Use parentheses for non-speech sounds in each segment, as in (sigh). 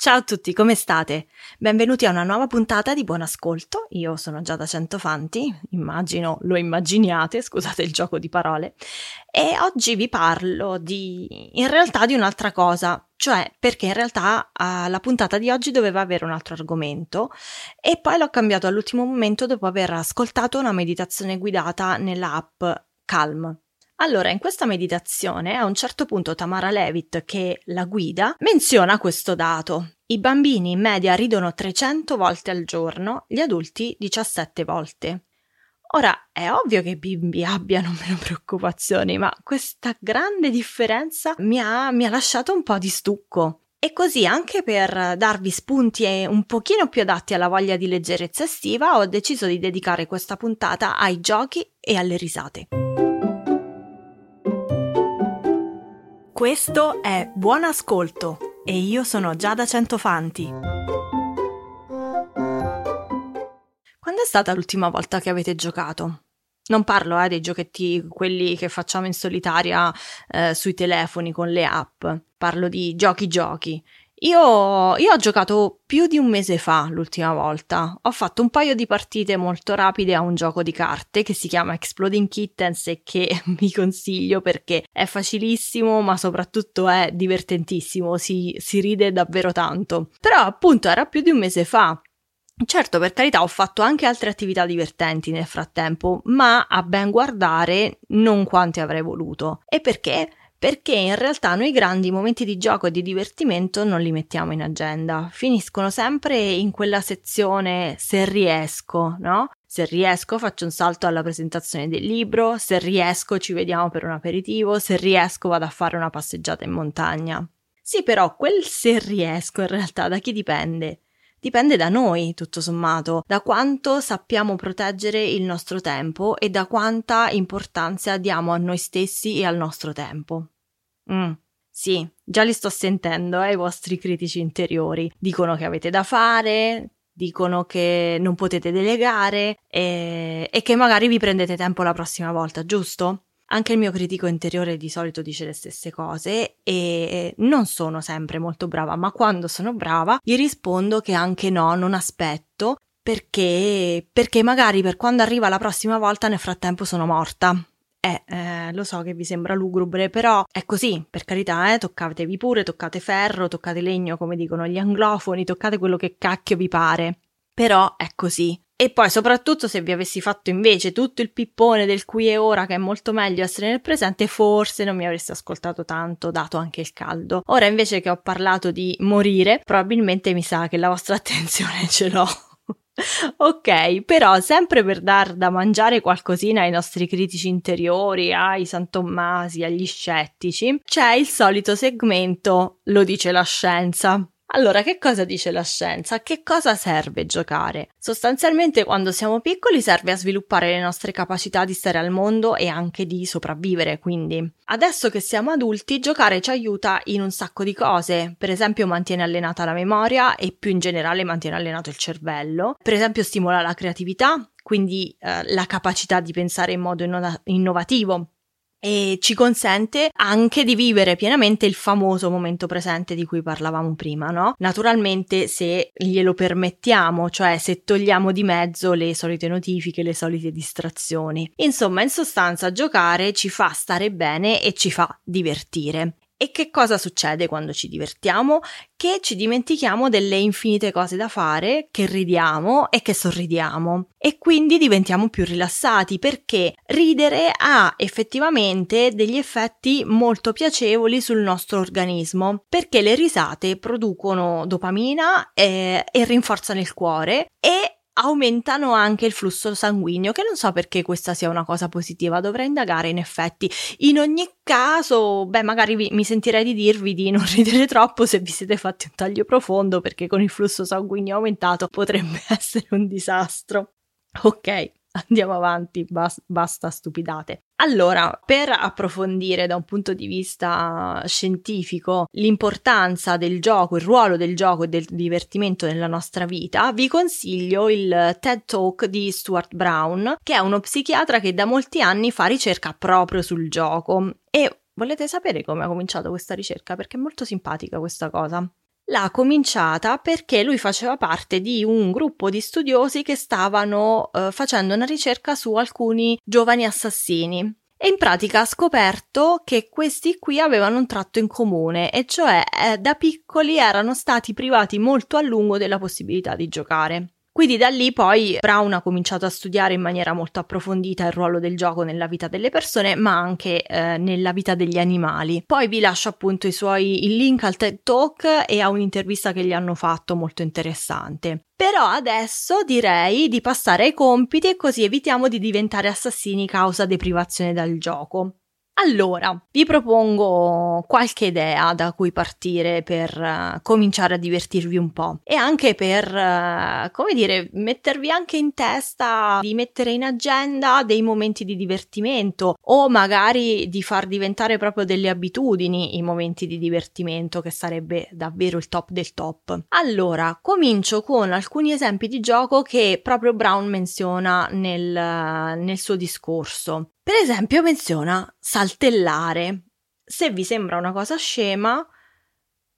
Ciao a tutti, come state? Benvenuti a una nuova puntata di Buon Ascolto. Io sono Giada Centofanti, immagino lo immaginiate, scusate il gioco di parole, e oggi vi parlo di in realtà di un'altra cosa, cioè perché in realtà uh, la puntata di oggi doveva avere un altro argomento e poi l'ho cambiato all'ultimo momento dopo aver ascoltato una meditazione guidata nella app Calm. Allora, in questa meditazione, a un certo punto Tamara Levitt, che la guida, menziona questo dato. I bambini in media ridono 300 volte al giorno, gli adulti 17 volte. Ora, è ovvio che i bimbi abbiano meno preoccupazioni, ma questa grande differenza mi ha, mi ha lasciato un po' di stucco. E così anche per darvi spunti un pochino più adatti alla voglia di leggerezza estiva, ho deciso di dedicare questa puntata ai giochi e alle risate. Questo è Buon Ascolto e io sono Giada Centofanti. Quando è stata l'ultima volta che avete giocato? Non parlo eh, dei giochetti, quelli che facciamo in solitaria eh, sui telefoni con le app, parlo di giochi giochi. Io, io, ho giocato più di un mese fa l'ultima volta. Ho fatto un paio di partite molto rapide a un gioco di carte che si chiama Exploding Kittens e che (laughs) vi consiglio perché è facilissimo ma soprattutto è divertentissimo, si, si ride davvero tanto. Però appunto era più di un mese fa. Certo, per carità, ho fatto anche altre attività divertenti nel frattempo, ma a ben guardare non quante avrei voluto. E perché? Perché in realtà noi grandi momenti di gioco e di divertimento non li mettiamo in agenda, finiscono sempre in quella sezione se riesco, no? Se riesco faccio un salto alla presentazione del libro, se riesco ci vediamo per un aperitivo, se riesco vado a fare una passeggiata in montagna. Sì, però quel se riesco in realtà da chi dipende? Dipende da noi, tutto sommato, da quanto sappiamo proteggere il nostro tempo e da quanta importanza diamo a noi stessi e al nostro tempo. Mm, sì, già li sto sentendo, eh, i vostri critici interiori. Dicono che avete da fare, dicono che non potete delegare e, e che magari vi prendete tempo la prossima volta, giusto? Anche il mio critico interiore di solito dice le stesse cose e non sono sempre molto brava, ma quando sono brava gli rispondo che anche no, non aspetto perché, perché magari per quando arriva la prossima volta nel frattempo sono morta. Eh, eh, lo so che vi sembra lugubre, però è così, per carità, eh, toccatevi pure, toccate ferro, toccate legno, come dicono gli anglofoni, toccate quello che cacchio vi pare. Però è così. E poi soprattutto se vi avessi fatto invece tutto il pippone del qui e ora che è molto meglio essere nel presente, forse non mi avreste ascoltato tanto, dato anche il caldo. Ora invece che ho parlato di morire, probabilmente mi sa che la vostra (laughs) attenzione ce l'ho. (laughs) ok, però sempre per dar da mangiare qualcosina ai nostri critici interiori, ai San Tommasi, agli scettici, c'è il solito segmento Lo dice la scienza. Allora, che cosa dice la scienza? A che cosa serve giocare? Sostanzialmente, quando siamo piccoli, serve a sviluppare le nostre capacità di stare al mondo e anche di sopravvivere, quindi. Adesso che siamo adulti, giocare ci aiuta in un sacco di cose. Per esempio, mantiene allenata la memoria e più in generale mantiene allenato il cervello. Per esempio, stimola la creatività, quindi eh, la capacità di pensare in modo inno- innovativo e ci consente anche di vivere pienamente il famoso momento presente di cui parlavamo prima, no? Naturalmente se glielo permettiamo, cioè se togliamo di mezzo le solite notifiche, le solite distrazioni. Insomma, in sostanza giocare ci fa stare bene e ci fa divertire. E che cosa succede quando ci divertiamo? Che ci dimentichiamo delle infinite cose da fare, che ridiamo e che sorridiamo. E quindi diventiamo più rilassati perché ridere ha effettivamente degli effetti molto piacevoli sul nostro organismo, perché le risate producono dopamina e, eh, e rinforzano il cuore e aumentano anche il flusso sanguigno, che non so perché questa sia una cosa positiva, dovrei indagare in effetti. In ogni caso, beh, magari vi, mi sentirei di dirvi di non (laughs) ridere troppo se vi siete fatti un taglio profondo, perché con il flusso sanguigno aumentato potrebbe (laughs) essere un disastro. Ok, andiamo avanti, bas- basta stupidate. Allora, per approfondire da un punto di vista scientifico l'importanza del gioco, il ruolo del gioco e del divertimento nella nostra vita, vi consiglio il TED Talk di Stuart Brown, che è uno psichiatra che da molti anni fa ricerca proprio sul gioco. E volete sapere come ha cominciato questa ricerca? Perché è molto simpatica questa cosa. L'ha cominciata perché lui faceva parte di un gruppo di studiosi che stavano eh, facendo una ricerca su alcuni giovani assassini. E in pratica ha scoperto che questi qui avevano un tratto in comune, e cioè eh, da piccoli erano stati privati molto a lungo della possibilità di giocare. Quindi da lì poi Brown ha cominciato a studiare in maniera molto approfondita il ruolo del gioco nella vita delle persone, ma anche eh, nella vita degli animali. Poi vi lascio appunto suoi, il link al TED Talk e a un'intervista che gli hanno fatto molto interessante. Però adesso direi di passare ai compiti e così evitiamo di diventare assassini causa deprivazione dal gioco. Allora, vi propongo qualche idea da cui partire per uh, cominciare a divertirvi un po' e anche per, uh, come dire, mettervi anche in testa di mettere in agenda dei momenti di divertimento o magari di far diventare proprio delle abitudini i momenti di divertimento che sarebbe davvero il top del top. Allora, comincio con alcuni esempi di gioco che proprio Brown menziona nel, nel suo discorso. Per esempio menziona saltellare. Se vi sembra una cosa scema,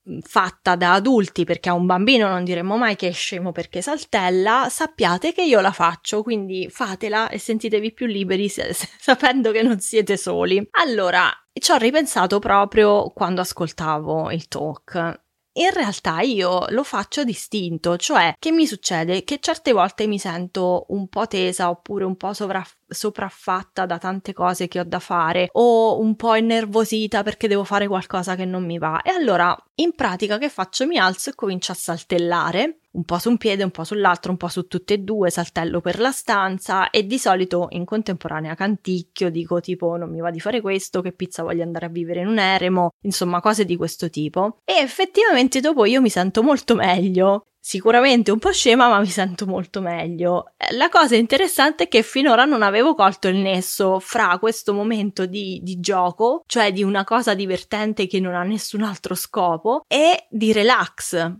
mm, fatta da adulti perché a un bambino non diremmo mai che è scemo perché saltella, sappiate che io la faccio, quindi fatela e sentitevi più liberi (laughs) sapendo che non siete soli. Allora, ci ho ripensato proprio quando ascoltavo il talk in realtà io lo faccio distinto, cioè che mi succede che certe volte mi sento un po' tesa oppure un po' sovraff- sopraffatta da tante cose che ho da fare o un po' innervosita perché devo fare qualcosa che non mi va e allora in pratica che faccio? Mi alzo e comincio a saltellare un po' su un piede, un po' sull'altro, un po' su tutte e due, saltello per la stanza e di solito in contemporanea canticchio, dico tipo non mi va di fare questo, che pizza voglio andare a vivere in un eremo, insomma cose di questo tipo. E effettivamente dopo io mi sento molto meglio. Sicuramente un po' scema, ma mi sento molto meglio. Eh, la cosa interessante è che finora non avevo colto il nesso fra questo momento di, di gioco, cioè di una cosa divertente che non ha nessun altro scopo, e di relax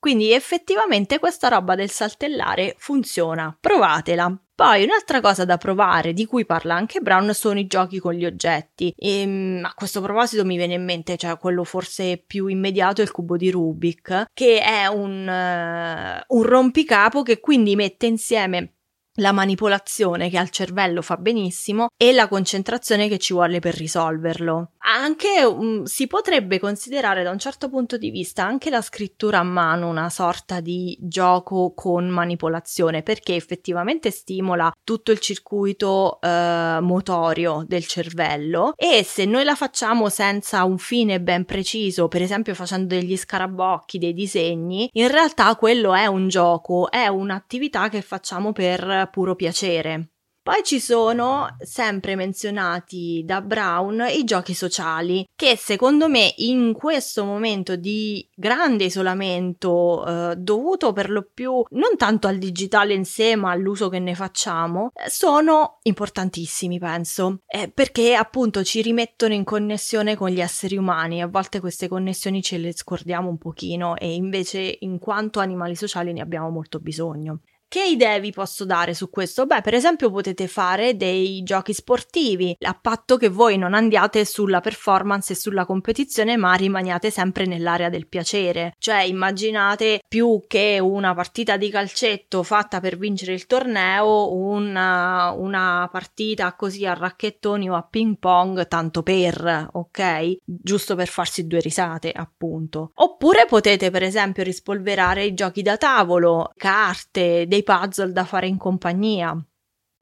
quindi effettivamente questa roba del saltellare funziona, provatela. Poi un'altra cosa da provare, di cui parla anche Brown, sono i giochi con gli oggetti. E, ehm, a questo proposito mi viene in mente, cioè quello forse più immediato è il cubo di Rubik, che è un, uh, un rompicapo che quindi mette insieme la manipolazione che al cervello fa benissimo e la concentrazione che ci vuole per risolverlo. Anche um, si potrebbe considerare da un certo punto di vista anche la scrittura a mano una sorta di gioco con manipolazione perché effettivamente stimola tutto il circuito eh, motorio del cervello e se noi la facciamo senza un fine ben preciso, per esempio facendo degli scarabocchi, dei disegni, in realtà quello è un gioco, è un'attività che facciamo per puro piacere. Poi ci sono, sempre menzionati da Brown, i giochi sociali, che secondo me in questo momento di grande isolamento, eh, dovuto per lo più non tanto al digitale in sé, ma all'uso che ne facciamo, eh, sono importantissimi, penso, eh, perché appunto ci rimettono in connessione con gli esseri umani. A volte queste connessioni ce le scordiamo un pochino e invece in quanto animali sociali ne abbiamo molto bisogno. Che idee vi posso dare su questo? Beh, per esempio potete fare dei giochi sportivi, a patto che voi non andiate sulla performance e sulla competizione, ma rimaniate sempre nell'area del piacere. Cioè, immaginate più che una partita di calcetto fatta per vincere il torneo, una, una partita così a racchettoni o a ping pong, tanto per, ok? Giusto per farsi due risate, appunto. Oppure potete, per esempio, rispolverare i giochi da tavolo, carte, dei dei puzzle da fare in compagnia.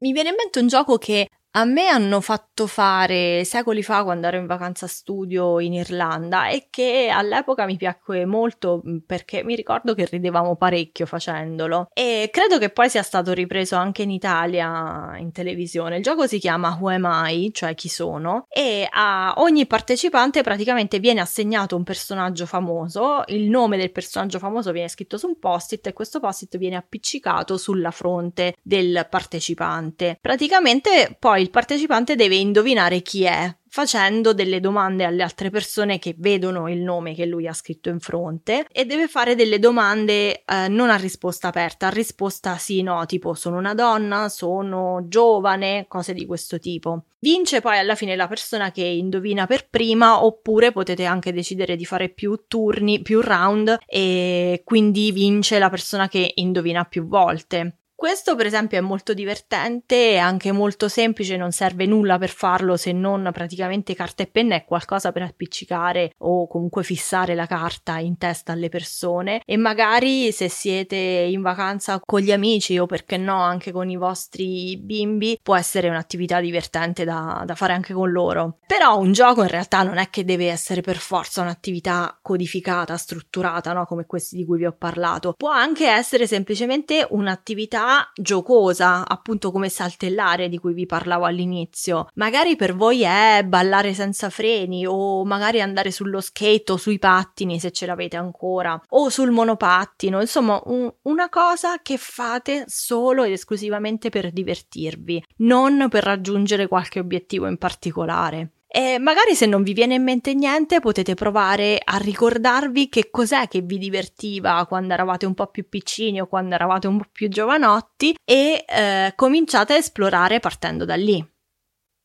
Mi viene in mente un gioco che a me hanno fatto fare secoli fa quando ero in vacanza studio in Irlanda e che all'epoca mi piacque molto perché mi ricordo che ridevamo parecchio facendolo e credo che poi sia stato ripreso anche in Italia in televisione. Il gioco si chiama Who Am I, cioè chi sono, e a ogni partecipante praticamente viene assegnato un personaggio famoso, il nome del personaggio famoso viene scritto su un post-it e questo post-it viene appiccicato sulla fronte del partecipante. Praticamente poi poi il partecipante deve indovinare chi è, facendo delle domande alle altre persone che vedono il nome che lui ha scritto in fronte e deve fare delle domande eh, non a risposta aperta, a risposta sì no, tipo sono una donna, sono giovane, cose di questo tipo. Vince poi alla fine la persona che indovina per prima oppure potete anche decidere di fare più turni, più round e quindi vince la persona che indovina più volte. Questo per esempio è molto divertente e anche molto semplice, non serve nulla per farlo se non praticamente carta e penna è qualcosa per appiccicare o comunque fissare la carta in testa alle persone e magari se siete in vacanza con gli amici o perché no anche con i vostri bimbi può essere un'attività divertente da, da fare anche con loro. Però un gioco in realtà non è che deve essere per forza un'attività codificata, strutturata, no? come questi di cui vi ho parlato. Può anche essere semplicemente un'attività giocosa, appunto come saltellare di cui vi parlavo all'inizio. Magari per voi è ballare senza freni o magari andare sullo skate o sui pattini se ce l'avete ancora o sul monopattino, insomma un, una cosa che fate solo ed esclusivamente per divertirvi, non per raggiungere qualche obiettivo in particolare. E magari se non vi viene in mente niente potete provare a ricordarvi che cos'è che vi divertiva quando eravate un po' più piccini o quando eravate un po' più giovanotti e eh, cominciate a esplorare partendo da lì.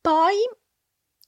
Poi,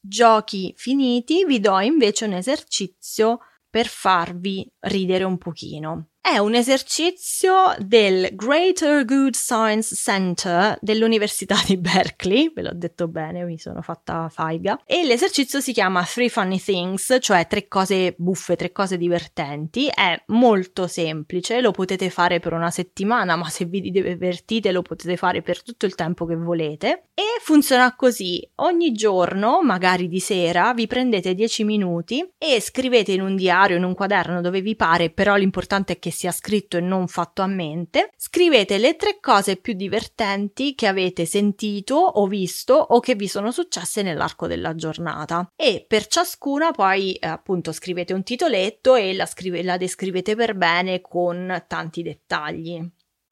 giochi finiti, vi do invece un esercizio per farvi ridere un pochino è un esercizio del Greater Good Science Center dell'Università di Berkeley, ve l'ho detto bene, mi sono fatta faiga, e l'esercizio si chiama Three Funny Things, cioè tre cose buffe, tre cose divertenti, è molto semplice, lo potete fare per una settimana, ma se vi divertite lo potete fare per tutto il tempo che volete, e funziona così, ogni giorno, magari di sera, vi prendete 10 minuti e scrivete in un diario, in un quaderno dove vi pare, però l'importante è che sia scritto e non fatto a mente, scrivete le tre cose più divertenti che avete sentito o visto o che vi sono successe nell'arco della giornata. E per ciascuna poi eh, appunto scrivete un titoletto e la, scrive- la descrivete per bene con tanti dettagli.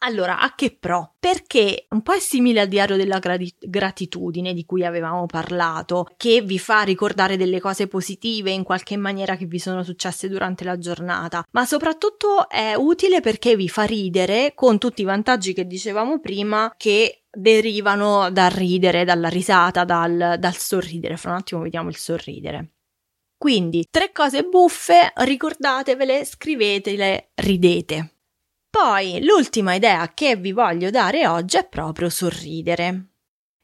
Allora, a che pro? Perché un po' è simile al diario della grati- gratitudine di cui avevamo parlato, che vi fa ricordare delle cose positive in qualche maniera che vi sono successe durante la giornata, ma soprattutto è utile perché vi fa ridere con tutti i vantaggi che dicevamo prima che derivano dal ridere, dalla risata, dal, dal sorridere. Fra un attimo vediamo il sorridere. Quindi, tre cose buffe, ricordatevele, scrivetele, ridete. Poi l'ultima idea che vi voglio dare oggi è proprio sorridere.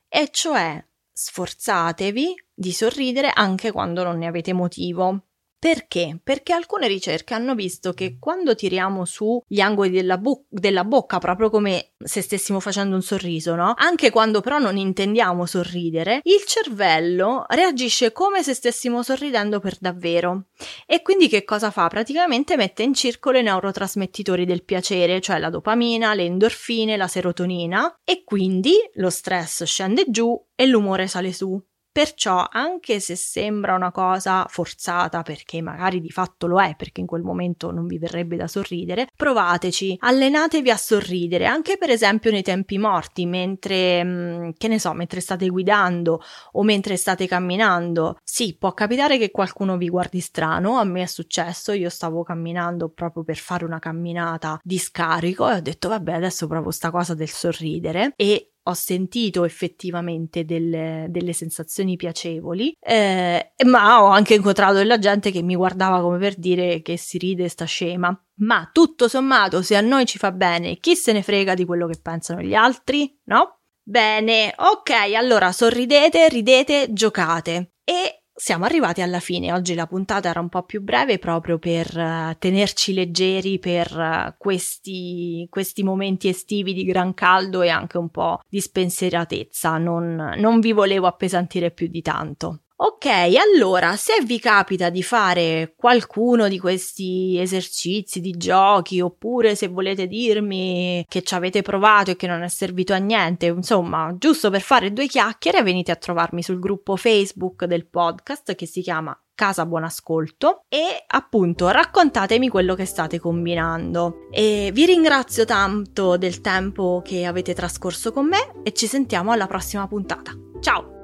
E cioè sforzatevi di sorridere anche quando non ne avete motivo. Perché? Perché alcune ricerche hanno visto che quando tiriamo su gli angoli della, bu- della, bocca, proprio come se stessimo facendo un sorriso, no? Anche quando però non intendiamo sorridere, il cervello reagisce come se stessimo sorridendo per davvero. E quindi che cosa fa? Praticamente mette in circolo i neurotrasmettitori del piacere, cioè la dopamina, le endorfine, la serotonina, e quindi lo stress scende giù e l'umore sale su. Perciò, anche se sembra una cosa forzata, perché magari di fatto lo è, perché in quel momento non vi verrebbe da sorridere, provateci, allenatevi a sorridere, anche per esempio nei tempi morti, mentre, mm, che ne so, mentre state guidando o mentre state camminando. Sì, può capitare che qualcuno vi guardi strano, a me è successo, io stavo camminando proprio per fare una camminata di scarico e ho detto, vabbè, adesso provo sta cosa del sorridere e ho sentito effettivamente delle, delle sensazioni piacevoli, eh, ma ho anche incontrato della gente che mi guardava come per dire che si ride sta scema. Ma tutto sommato, se a noi ci fa bene, chi se ne frega di quello che pensano gli altri, no? Bene, ok, allora sorridete, ridete, giocate. E siamo arrivati alla fine. Oggi la puntata era un po' più breve proprio per uh, tenerci leggeri per uh, questi, questi, momenti estivi di gran caldo e anche un po' di spensieratezza. Non, non vi volevo appesantire più di tanto. Ok, allora, se vi capita di fare qualcuno di questi esercizi di giochi, oppure se volete dirmi che ci avete provato e che non è servito a niente, insomma, giusto per fare due chiacchiere, venite a trovarmi sul gruppo Facebook del podcast che si chiama Casa Buon Ascolto e appunto raccontatemi quello che state combinando. E vi ringrazio tanto del tempo che avete trascorso con me e ci sentiamo alla prossima puntata. Ciao!